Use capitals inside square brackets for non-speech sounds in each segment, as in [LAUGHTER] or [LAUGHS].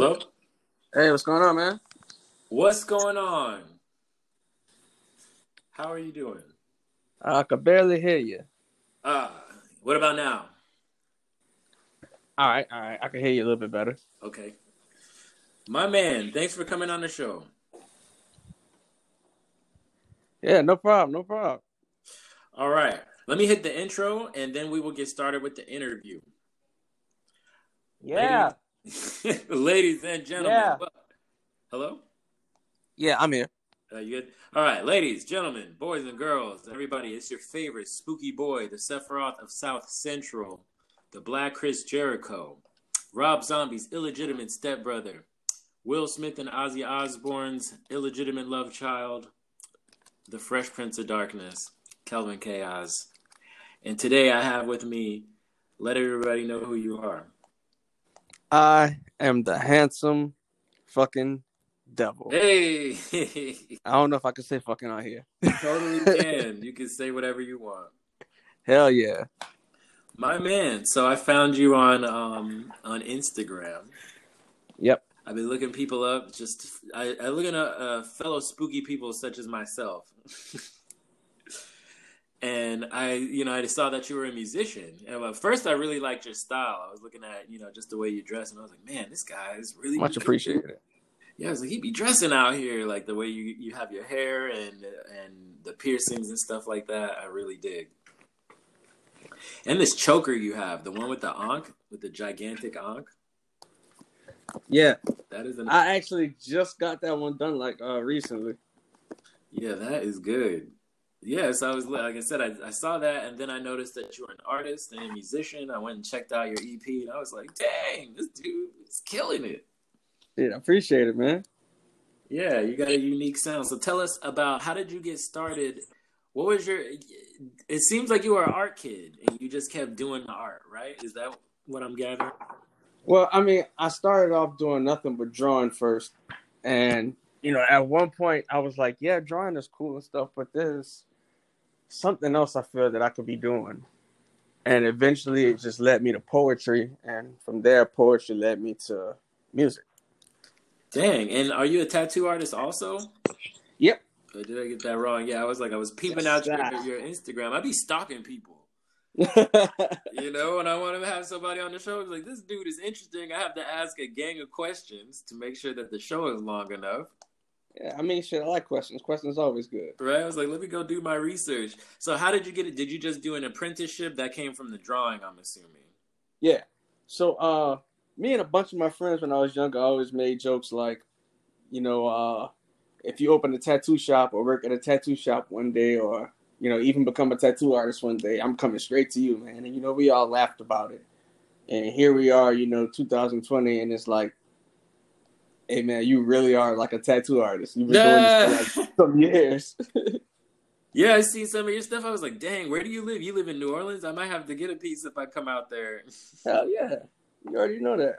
Hello? Hey, what's going on, man? What's going on? How are you doing? I could barely hear you. Ah, what about now? All right, all right. I can hear you a little bit better. Okay. My man, thanks for coming on the show. Yeah, no problem, no problem. All right. Let me hit the intro and then we will get started with the interview. Yeah, Ladies, [LAUGHS] ladies and gentlemen. Yeah. wel- Hello? yeah, I'm here. Uh, you good? All right, ladies, gentlemen, boys and girls, everybody, it's your favorite spooky boy, the Sephiroth of South Central, the Black Chris Jericho, Rob Zombie's illegitimate stepbrother, Will Smith and Ozzy Osbourne's illegitimate love child, the Fresh Prince of Darkness, Kelvin Chaos. And today I have with me, let everybody know who you are. I am the handsome fucking devil. Hey, I don't know if I can say fucking out here. totally [LAUGHS] can. You can say whatever you want. Hell yeah. My man, so I found you on um on Instagram. Yep. I've been looking people up. Just I, I looking at uh, fellow spooky people such as myself, [LAUGHS] and I you know I just saw that you were a musician. And at first, I really liked your style. I was looking at you know just the way you dress, and I was like, man, this guy is really Much appreciated. Yeah, I was like, he be dressing out here like the way you you have your hair and and the piercings and stuff like that. I really dig. And this choker you have, the one with the ankh, with the gigantic ankh. Yeah, That is an I actually just got that one done like uh recently. yeah, that is good. Yes, I was like I said, I, I saw that, and then I noticed that you were an artist and a musician. I went and checked out your EP, and I was like, dang, this dude is killing it. Yeah, I appreciate it, man. Yeah, you got a unique sound. So tell us about how did you get started? What was your? It seems like you were an art kid and you just kept doing the art, right? Is that what I'm gathering? Well, I mean, I started off doing nothing but drawing first. And, you know, at one point I was like, yeah, drawing is cool and stuff, but there's something else I feel that I could be doing. And eventually it just led me to poetry. And from there, poetry led me to music. Dang! And are you a tattoo artist also? Yep. Or did I get that wrong? Yeah, I was like, I was peeping Yes, out your, your Instagram. I'd be stalking people, [LAUGHS] you know, and I want to have somebody on the show. It's like this dude is interesting. I have to ask a gang of questions to make sure that the show is long enough. I mean, shit, I like questions. Questions always good. Right? I was like, let me go do my research. So, how did you get it? Did you just do an apprenticeship that came from the drawing? I'm assuming. Yeah. So uh me and a bunch of my friends when I was younger I always made jokes like, you know, uh if you open a tattoo shop or work at a tattoo shop one day or, you know, even become a tattoo artist one day, I'm coming straight to you, man. And you know, we all laughed about it. And here we are, you know, 2020 and it's like Hey man, you really are like a tattoo artist. You've been doing this for like some years. [LAUGHS] Yeah, I seen some of your stuff. I was like, dang, where do you live? You live in New Orleans? I might have to get a piece if I come out there. [LAUGHS] Hell yeah. You already know that.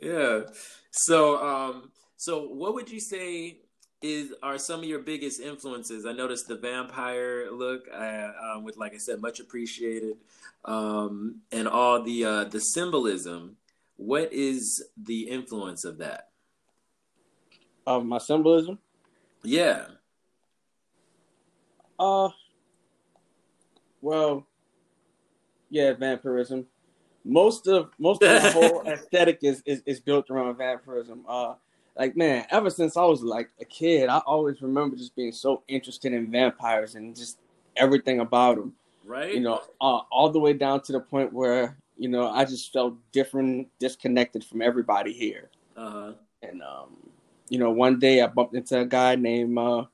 yeah. So, um, so what would you say is are some of your biggest influences? I noticed the vampire look, uh, um, with like I said, much appreciated, um, and all the uh, the symbolism. What is the influence of that? Of my symbolism. Yeah. Uh, well, yeah, vampirism. Most of most of the whole [LAUGHS] aesthetic is, is is built around vampirism. Uh, like man, ever since I was like a kid, I always remember just being so interested in vampires and just everything about them. Right. You know, uh, all the way down to the point where you know I just felt different, disconnected from everybody here. Uh huh. And um, you know, one day I bumped into a guy named uh,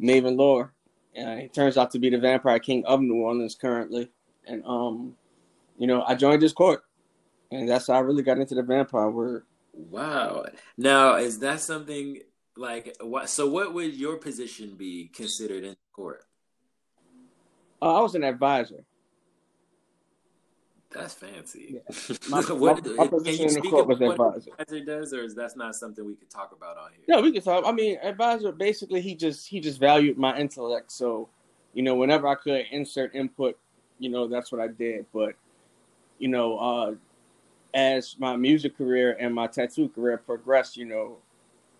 Maven Lore. And he turns out to be the Vampire King of New Orleans currently. And um, you know, I joined his court, and that's how I really got into the vampire word. Wow. Now, is that something like what? So, what would your position be considered in court? Uh, I was an advisor. That's fancy. Yeah. [LAUGHS] My, what, my, my can position you in the speak court of was what advisor. advisor does, or is that not something we could talk about on here? Yeah, we can talk. I mean, advisor basically he just he just valued my intellect. So, you know, whenever I could insert input, you know, that's what I did. But, you know, uh as my music career and my tattoo career progressed, you know,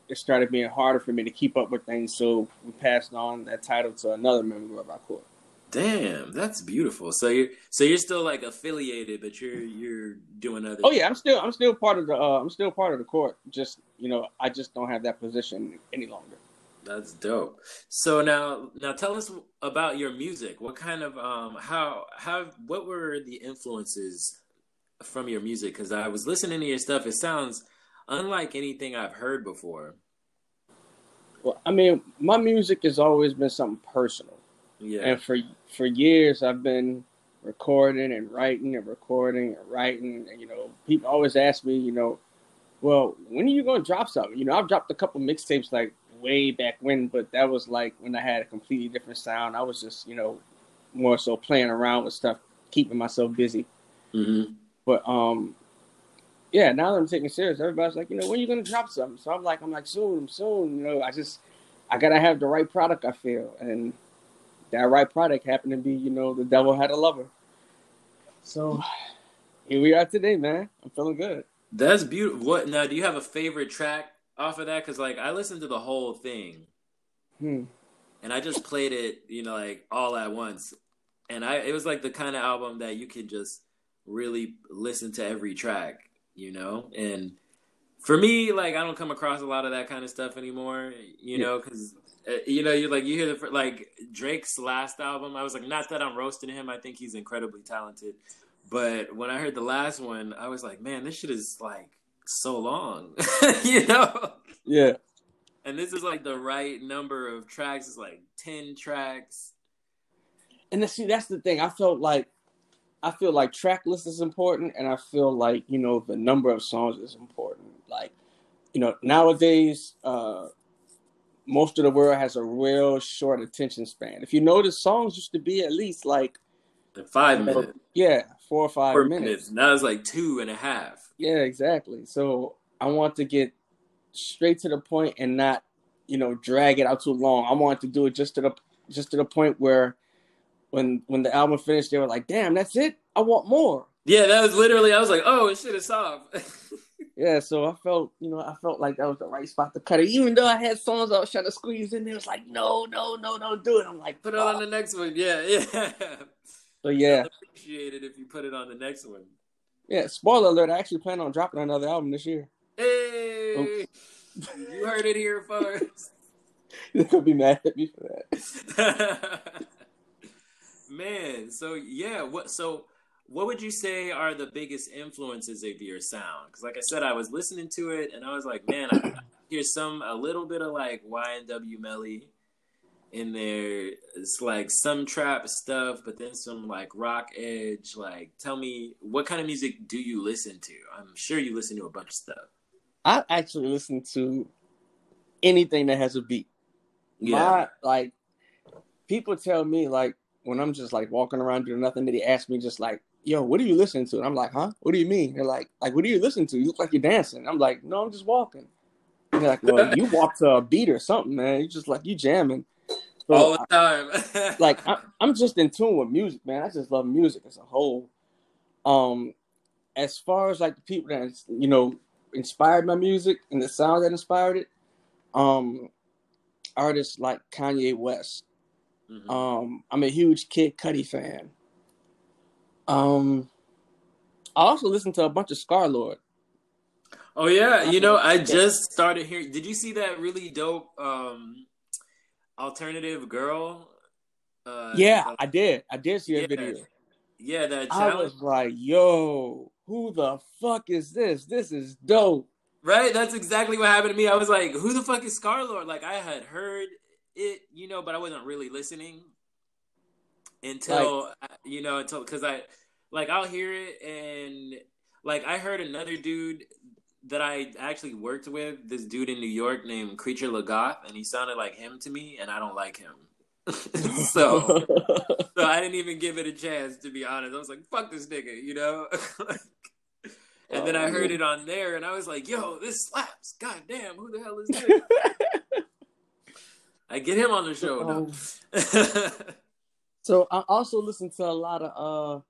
it started being harder for me to keep up with things. So we passed on that title to another member of our court. Damn, that's beautiful. So you're so you're still like affiliated, but you're you're doing other. Oh yeah, I'm still I'm still part of the uh, I'm still part of the court. Just you know, I just don't have that position any longer. That's dope. So now now tell us about your music. What kind of um how how what were the influences from your music? Because I was listening to your stuff. It sounds unlike anything I've heard before. Well, I mean, my music has always been something personal. Yeah. And for for years, I've been recording and writing and recording and writing. And, you know, people always ask me, you know, well, when are you going to drop something? You know, I've dropped a couple mixtapes like way back when, but that was like when I had a completely different sound. I was just, you know, more so playing around with stuff, keeping myself busy. Mm-hmm. But um, yeah, now that I'm taking serious, everybody's like, you know, when are you gonna drop something? So I'm like, I'm like, soon, soon. You know, I just, I gotta have the right product. I feel, and that right product happened to be, you know, the devil had a lover. So here we are today, man. I'm feeling good. That's beautiful. What now? Do you have a favorite track off of that? Because like I listened to the whole thing, Hmm. and I just played it, you know, like all at once, and I it was like the kind of album that you can just really listen to every track, you know, and for me, like I don't come across a lot of that kind of stuff anymore, you Yeah. know, because you know you're like you hear the like Drake's last album. I was like, not that I'm roasting him. I think he's incredibly talented, but when I heard the last one, I was like, man, this shit is like so long, [LAUGHS] you know. Yeah. And this is like the right number of tracks. It's like ten tracks. And see, that's the thing. I felt like, I feel like track list is important, and I feel like you know the number of songs is important. Like, you know, nowadays, uh, most of the world has a real short attention span. If you notice, songs used to be at least like, five know, minutes, yeah, four or five four minutes. minutes. Now it's like two and a half. Yeah, exactly. So I want to get straight to the point and not, you know, drag it out too long. I want to do it just to the just to the point where when when the album finished, they were like, "Damn, that's it. I want more." Yeah, that was literally. I was like, oh, shit, it's off. Yeah, so I felt, you know, I felt like that was the right spot to cut it. Even though I had songs I was trying to squeeze in there, it's like, no, no, no, don't do it. I'm like, put it on the next one. Yeah, yeah. [LAUGHS] So yeah, I'd appreciate it if you put it on the next one. yeah. Spoiler alert! I actually plan on dropping another album this year. Hey, you heard it here first. [LAUGHS] They're gonna be mad at me for that. [LAUGHS] Man, so yeah, what so what would you say are the biggest influences of your sound? Because like I said, I was listening to it and I was like, man, I, I hear some a little bit of like YNW Melly in there. It's like some trap stuff, but then some like rock edge. Like, tell me what kind of music do you listen to? I'm sure you listen to a bunch of stuff. I actually listen to anything that has a beat. Yeah, My like people tell me like when I'm just like walking around doing nothing, they ask me just like, "Yo, what are you listening to?" And I'm like, "Huh? What do you mean?" They're like, "Like what do you listen to? You look like you're dancing." I'm like, "No, I'm just walking." And they're like, "Well, you [LAUGHS] walk to a beat or something, man. You just like you jamming." So, all the time. [LAUGHS] like I, [LAUGHS] I'm just in tune with music, man. I just love music as a whole. Um, as far as like the people that you know inspired my music and the sound that inspired it, um, artists like Kanye West. Mhm. Um, I'm a huge Kid Cudi fan. Um, I also listen to a bunch of Scar Lord. Oh yeah, you know, I just started hearing. Did you see that really dope um alternative girl? Uh, Yeah, I did. I did see a yeah, video. yeah, that I was like, "Yo, who the fuck is this? This is dope." right? That's exactly what happened to me. I was like, "Who the fuck is Scarlord?" Like I had heard it, you know, but I wasn't really listening until you know until because I like I'll hear it and like I heard another dude that I actually worked with, this dude in New York named Creature Lagoth, and he sounded like him to me, and I don't like him. [LAUGHS] so, [LAUGHS] so I didn't even give it a chance to be honest. I was like, "Fuck this nigga," you know. [LAUGHS] and then I heard it on there, and I was like, "Yo, this slaps! God damn, who the hell is this?" I get him on the show now. so I also listen to a lot of uh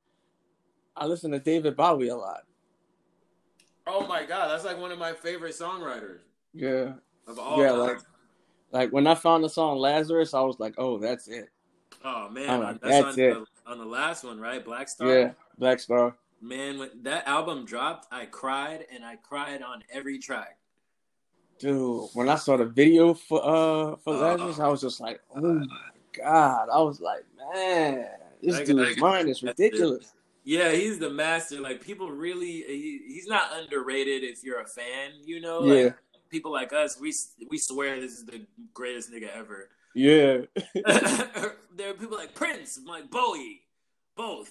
I listen to David Bowie a lot. Oh my god, that's like one of my favorite songwriters Yeah, of all yeah. time. Like, like when I found the song Lazarus, I was like, oh, that's it. oh man, like, that's, that's on, it. The, on the last one, right? Blackstar. Yeah, Blackstar. Man, when that album dropped, I cried and I cried on every track. Dude, when I saw the video for uh for Uh, Lazarus, I was just like, oh my god. I was like, man, this That dude's mind is ridiculous. Yeah, he's the master. Like people really, he, he's not underrated if you're a fan. You know, Yeah, like, people like us, we we swear this is the greatest nigga ever. yeah, [LAUGHS] there are people like Prince, I'm like Bowie, both.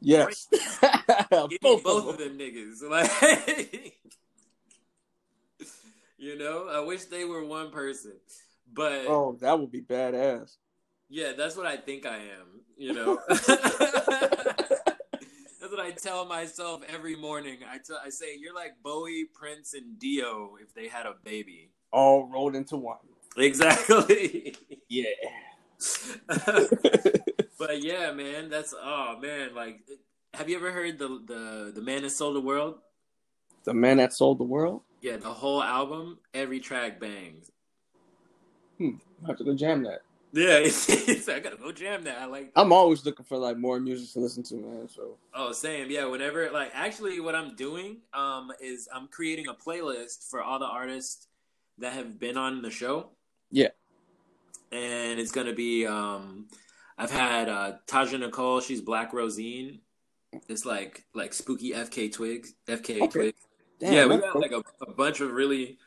yes. [LAUGHS] Both, both of them. niggas. [LAUGHS] Like, you know, I wish they were one person, but Oh, that would be badass. yeah, that's what I think I am. You know, I tell myself every morning. I tell, I say, you're like Bowie, Prince, and Dio if they had a baby. All rolled into one. Exactly. [LAUGHS] Yeah. [LAUGHS] but yeah, man, that's oh man, like, have you ever heard the the the man that sold the world? the man that sold the world. Yeah, the whole album, every track bangs. Hmm, I have to go jam that. Yeah, [LAUGHS] it's, I gotta go jam that. I like. I'm always looking for like more music to listen to, man. So Oh, same. Yeah, whenever like actually, what I'm doing um is I'm creating a playlist for all the artists that have been on the show. Yeah. and it's gonna be um I've had uh Taja Nicole. She's Black Rosine. It's like like spooky FKA Twigs, FK Okay. Twigs. Damn, yeah, we got like a, a bunch of really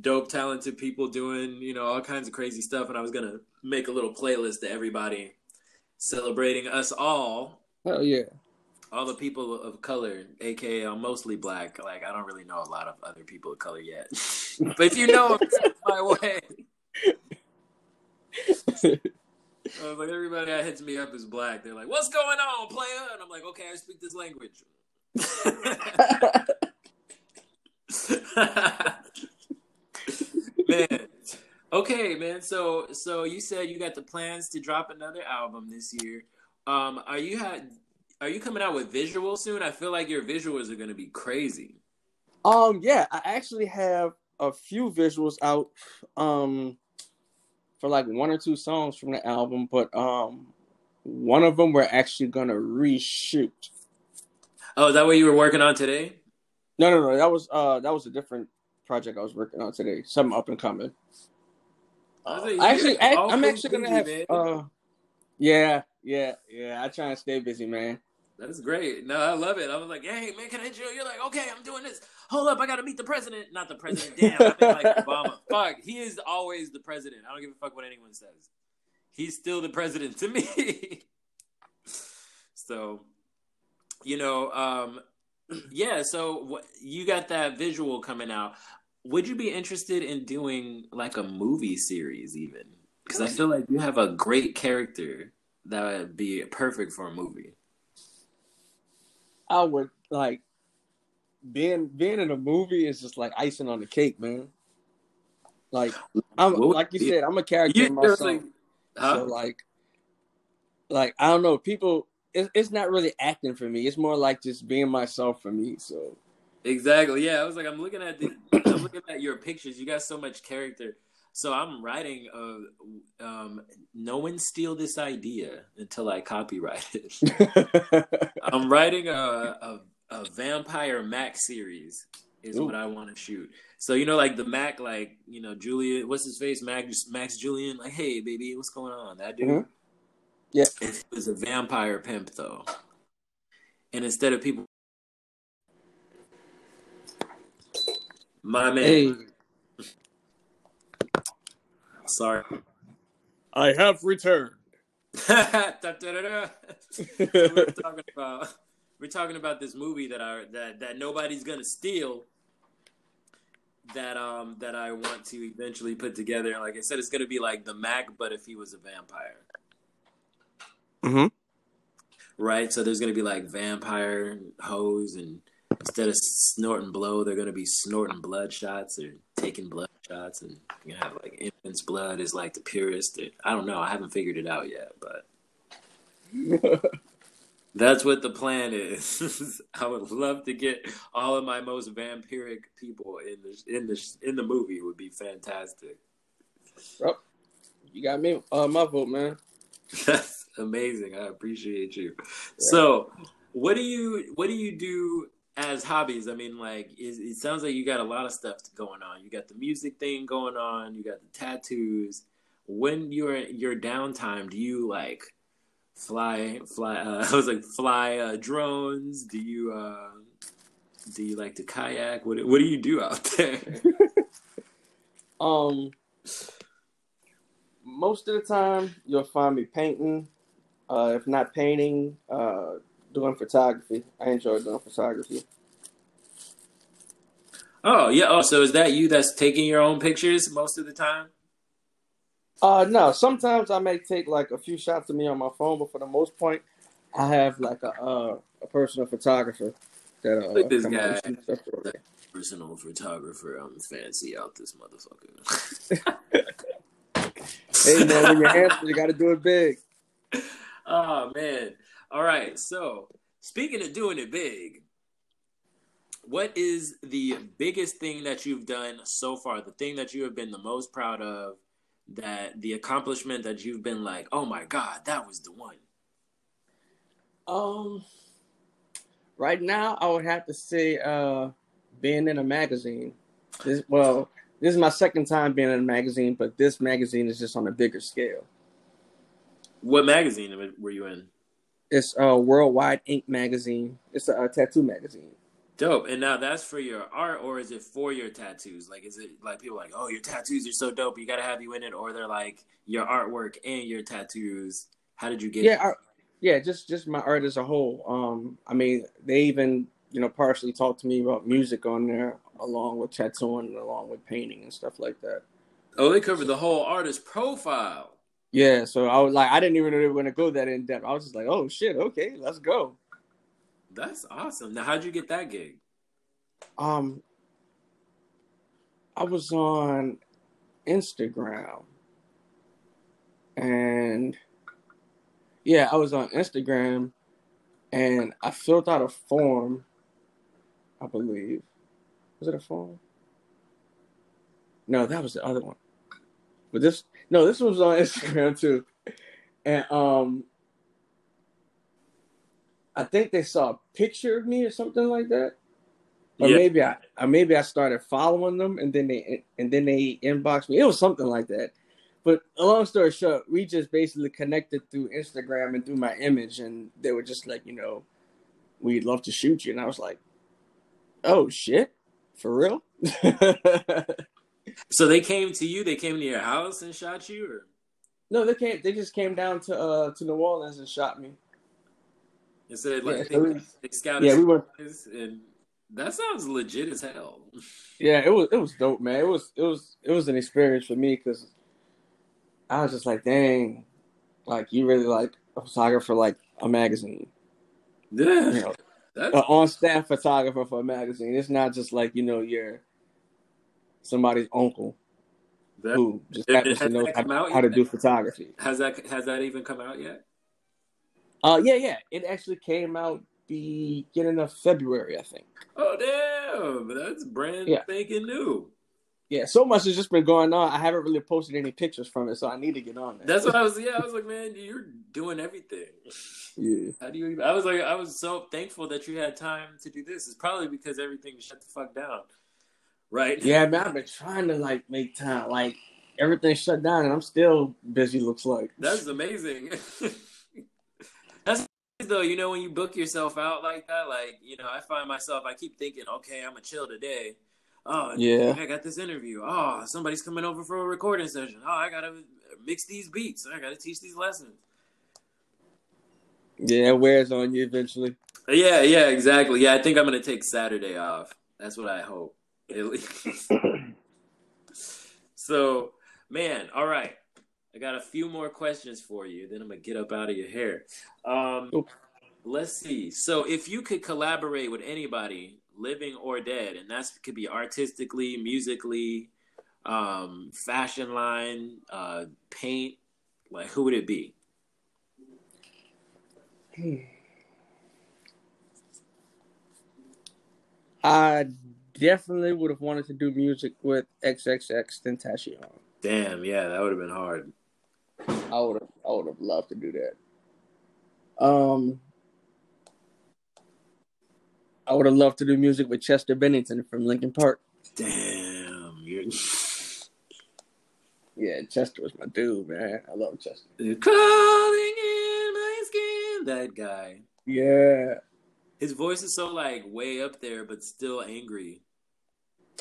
dope, talented people doing, you know, all kinds of crazy stuff. And I was gonna make a little playlist to everybody celebrating us all, hell yeah. all the people of color, aka I'm mostly black. Like I don't really know a lot of other people of color yet, [LAUGHS] but if you know my way. [LAUGHS] I was like, everybody that hits me up is black. They're like, "What's going on, player?" And I'm like, "Okay, I speak this language." [LAUGHS] man, okay, man. So, so you said you got the plans to drop another album this year. Um, are you had? Are you coming out with visuals soon? I feel like your visuals are going to be crazy. um, yeah, I actually have a few visuals out. Um, for like one or two songs from the album, but um, one of them we're actually gonna reshoot. Oh, is that what you were working on today? No, no, no. That was uh, that was a different project I was working on today. Something up and coming. I was like, I actually, I, I'm actually gonna have. Uh, yeah, yeah, yeah. I try and stay busy, man. That's great. No, I love it. I was like, hey, man, can I chill? You're like, okay, I'm doing this. Hold up, I got to meet the president. Not the president. [LAUGHS] Damn, I mean like Obama. Fuck, he is always the president. I don't give a fuck what anyone says. He's still the president to me. [LAUGHS] so, you know, um, [CLEARS THROAT] yeah. So what, you got that visual coming out. Would you be interested in doing like a movie series, even? Because I feel like you have a great character that would be perfect for a movie. I would like being being in a movie is just like icing on the cake, man. Like I'm What like you be- said, I'm a character there's myself. like- huh? So like, like I don't know, people. It's it's not really acting for me. It's more like just being myself for me. So Exactly. Yeah, I was like, I'm looking at the, [CLEARS THROAT] I'm looking at your pictures. You got so much character. So I'm writing. Uh, um, no one steal this idea until I copyright it. [LAUGHS] I'm writing a, a a vampire Mack series. Is Ooh. what I want to shoot. So you know, like the Mack, like you know, Julien, what's his face, Max, Max Julien, like, hey, baby, what's going on? That dude. Mhm. Yeah. It was a vampire pimp though, and instead of people, my man, hey, sorry. I have returned. [LAUGHS] We're talking about we're talking about this movie that I that that nobody's gonna steal. That um that I want to eventually put together. Like I said, it's gonna be like the Mack, but if he was a vampire, mm-hmm. right? So there's gonna be like vampire hoes, and instead of snorting blow, they're gonna be snorting blood shots or taking blood shots, and you're gonna have like infant's blood is like the purest. I don't know. I haven't figured it out yet, but [LAUGHS] That's what the plan is. [LAUGHS] I would love to get all of my most vampiric people in the in the in the movie. It would be fantastic. You got me uh, my vote, man. [LAUGHS] That's amazing. I appreciate you. Yeah. So, what do you what do you do as hobbies? I mean, like, is, it sounds like you got a lot of stuff going on. You got the music thing going on. You got the tattoos. When you're in your downtime, do you like? fly fly uh, [LAUGHS] I was like fly uh, drones do you uh do you like to kayak what what do you do out there [LAUGHS] um most of the time you'll find me painting uh if not painting uh doing photography i enjoy doing photography oh yeah oh so is that you that's taking your own pictures most of the time uh, no. Sometimes I may take like a few shots of me on my phone, but for the most part, I have like a uh, a personal photographer that uh, like this guy. Personal photographer. I'm fancy out this motherfucker. [LAUGHS] hey man, when you're handsome, you got to do it big. [LAUGHS] Oh man. All right. So speaking of doing it big, what is the biggest thing that you've done so far? The thing that you have been the most proud of that the accomplishment that you've been like, oh my god, that was the one? Um, right now I would have to say uh, being in a magazine. This, well, this is my second time being in a magazine, but this magazine is just on a bigger scale. What magazine were you in? It's a uh, Worldwide Ink magazine. It's a, a tattoo magazine. Dope. And now that's for your art, or is it for your tattoos? Like, is it like people like, oh, your tattoos are so dope, you got to have you in it, or they're like your artwork and your tattoos. How did you get? Yeah, art, yeah, just just my art as a whole. Um, I mean, they even you know partially talked to me about music on there, along with tattooing, and along with painting and stuff like that. Oh, they covered the whole artist profile. Yeah, so I was like, I didn't even know they were going to go that in depth. I was just like, oh shit, okay, let's go. That's awesome. Now, how'd you get that gig? Um, I was on Instagram, and yeah, I was on Instagram, and I filled out a form. I believe was it a form? No, that was the other one. But this no, this was on [LAUGHS] Instagram too, and um, I think they saw a picture of me or something like that. Or yeah. maybe I, or maybe I started following them and then they and then they inboxed me. It was something like that. But a long story short, we just basically connected through Instagram and through my image, and they were just like, you know, we'd love to shoot you. And I was like, oh shit, for real? [LAUGHS] so they came to you. They came to your house and shot you, or no? They came. They just came down to uh to New Orleans and shot me. Instead, like yeah, they, they scouted. Yeah, we were. And that sounds legit as hell. [LAUGHS] Yeah, it was. It was dope, man. It was. It was. It was an experience for me because I was just like, dang, like you really like a photographer, like a magazine. Yeah. You know, an on staff photographer for a magazine. It's not just like you know you're somebody's uncle that, who just happens to know how, how to do photography. Has that has that even come out yet? Uh, yeah, yeah. It actually came out beginning of February, I think. Oh damn! That's brand yeah. spanking new. Yeah, so much has just been going on. I haven't really posted any pictures from it, so I need to get on that. That's what I was. [LAUGHS] Yeah, I was like, man, you're doing everything. Yeah. How do you? I was like, I was so thankful that you had time to do this. It's probably because everything shut the fuck down, right? Yeah, man. I've been trying to like make time. Like everything shut down, and I'm still busy. Looks like that's amazing. [LAUGHS] That's though, you know, when you book yourself out like that, like, you know, I find myself, I keep thinking, okay, I'm gonna chill today. Oh, yeah, I got this interview. Oh, somebody's coming over for a recording session. Oh, I gotta mix these beats. I gotta teach these lessons. Yeah, it wears on you eventually. Yeah, yeah, exactly. Yeah, I think I'm gonna take Saturday off. That's what I hope. [CLEARS THROAT] so, man, all right. I got a few more questions for you, then I'm gonna get up out of your hair. Um, let's see. So, if you could collaborate with anybody, living or dead, and that could be artistically, musically, um, fashion line, uh, paint, like who would it be? Hmm. I definitely would have wanted to do music with XXXTentacion. Damn, yeah, that would have been hard. I would have I would have loved to do that. Um I would have loved to do music with Chester Bennington from Linkin Park. Damn, you're [LAUGHS] Yeah, Chester was my dude, man. I love Chester. crawling in my skin. That guy. Yeah. His voice is so like way up there, but still angry.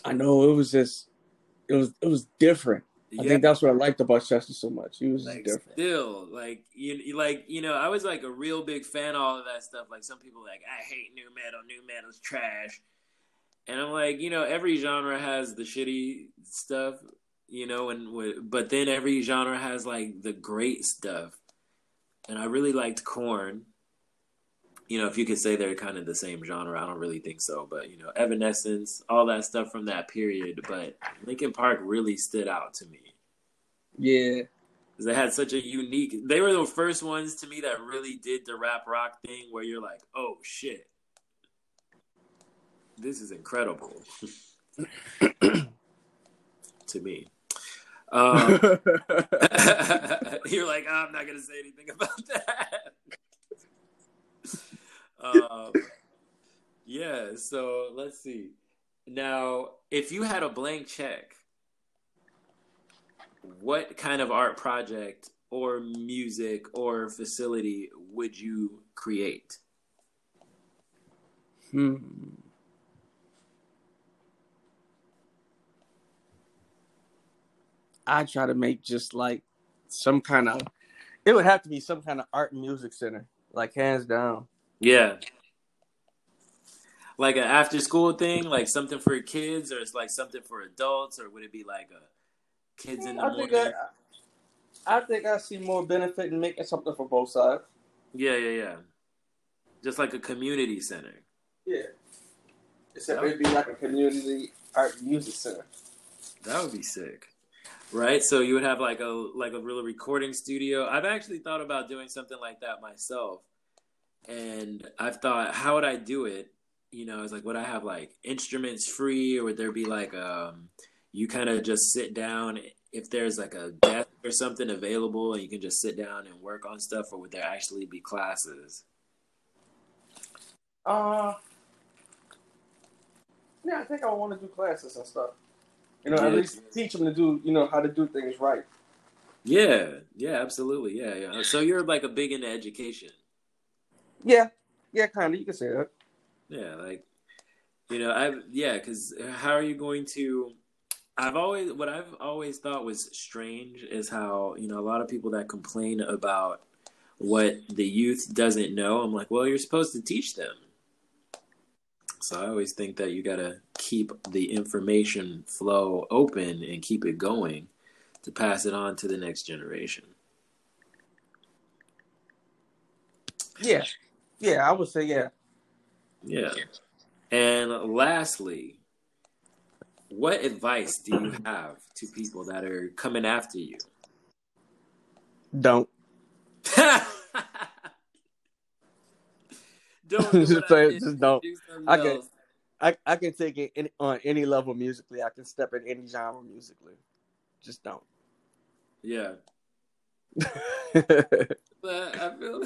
I know it was just it was it was different. I Yeah, think that's what I liked about Chester so much. He was like different. still like you you- like you know I was like a real big fan of all of that stuff. Like some people like I hate nu metal. Nu metal's trash. And I'm like, you know, every genre has the shitty stuff, you know, and but then every genre has like the great stuff. And I really liked Korn. You know, if you could say they're kind of the same genre, I don't really think so. But you know, Evanescence, all that stuff from that period. But Linkin Park really stood out to me Yeah. because they had such a unique. They were the first ones to me that really did the rap rock thing, where you're like, oh shit, this is incredible [COUGHS] to me. Um, [LAUGHS] [LAUGHS] you're like, "Oh, I'm not gonna say anything about that. Um, yeah. So let's see. Now, if you had a blank check, what kind of art project or music or facility would you create? Hmm. I try to make just like some kind of. It would have to be some kind of art and music center, like hands down. Yeah. Like an after school thing, like something for kids, or it's like something for adults, or would it be like a kids in the I morning? think I, I think I see more benefit in making something for both sides. Yeah, yeah, yeah. Just like a community center. Yeah. Except it'd be like a community art music center. That would be sick. Right? So you would have like a like a real recording studio. I've actually thought about doing something like that myself. And I've thought, how would I do it? You know, it's like would I have like instruments free or would there be like um you kind of just sit down if there's like a desk or something available and you can just sit down and work on stuff or would there actually be classes? Uh, yeah, I think I want to do classes and stuff. You know, at least teach them to do, you know, how to do things right. Yeah, yeah, absolutely. Yeah, yeah. So you're like a big into education. Yeah, yeah, kind of. You can say that. Yeah, like you know, I yeah, because how are you going to? I've always what I've always thought was strange is how you know a lot of people that complain about what the youth doesn't know. I'm like, well, you're supposed to teach them. So I always think that you gotta keep the information flow open and keep it going to pass it on to the next generation. Yeah, yeah, I would say yeah. Yeah. And lastly, what advice do you have to people that are coming after you? Don't. [LAUGHS] don't [LAUGHS] do Just I say- just don't. Do I can- else. I I can take it any, on any level musically. I can step in any genre musically. Just don't. Yeah. [LAUGHS] But I feel.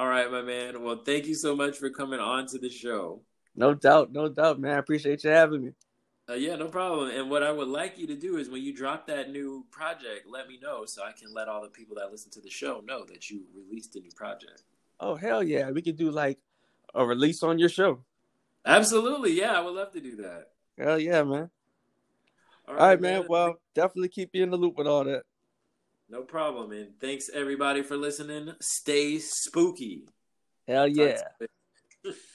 All right, my man. Well, thank you so much for coming on to the show. no doubt, no doubt, man. I appreciate you having me. Uh, yeah, no problem. And what I would like you to do is when you drop that new project, let me know so I can let all the people that listen to the show know that you released a new project. Oh hell yeah, we could do like a release on your show. Absolutely. Yeah, I would love to do that. Hell yeah, man. All right, man. Well, definitely keep you in the loop with all that. No problem. And thanks everybody for listening. Stay spooky. Hell yeah. to you later. [LAUGHS]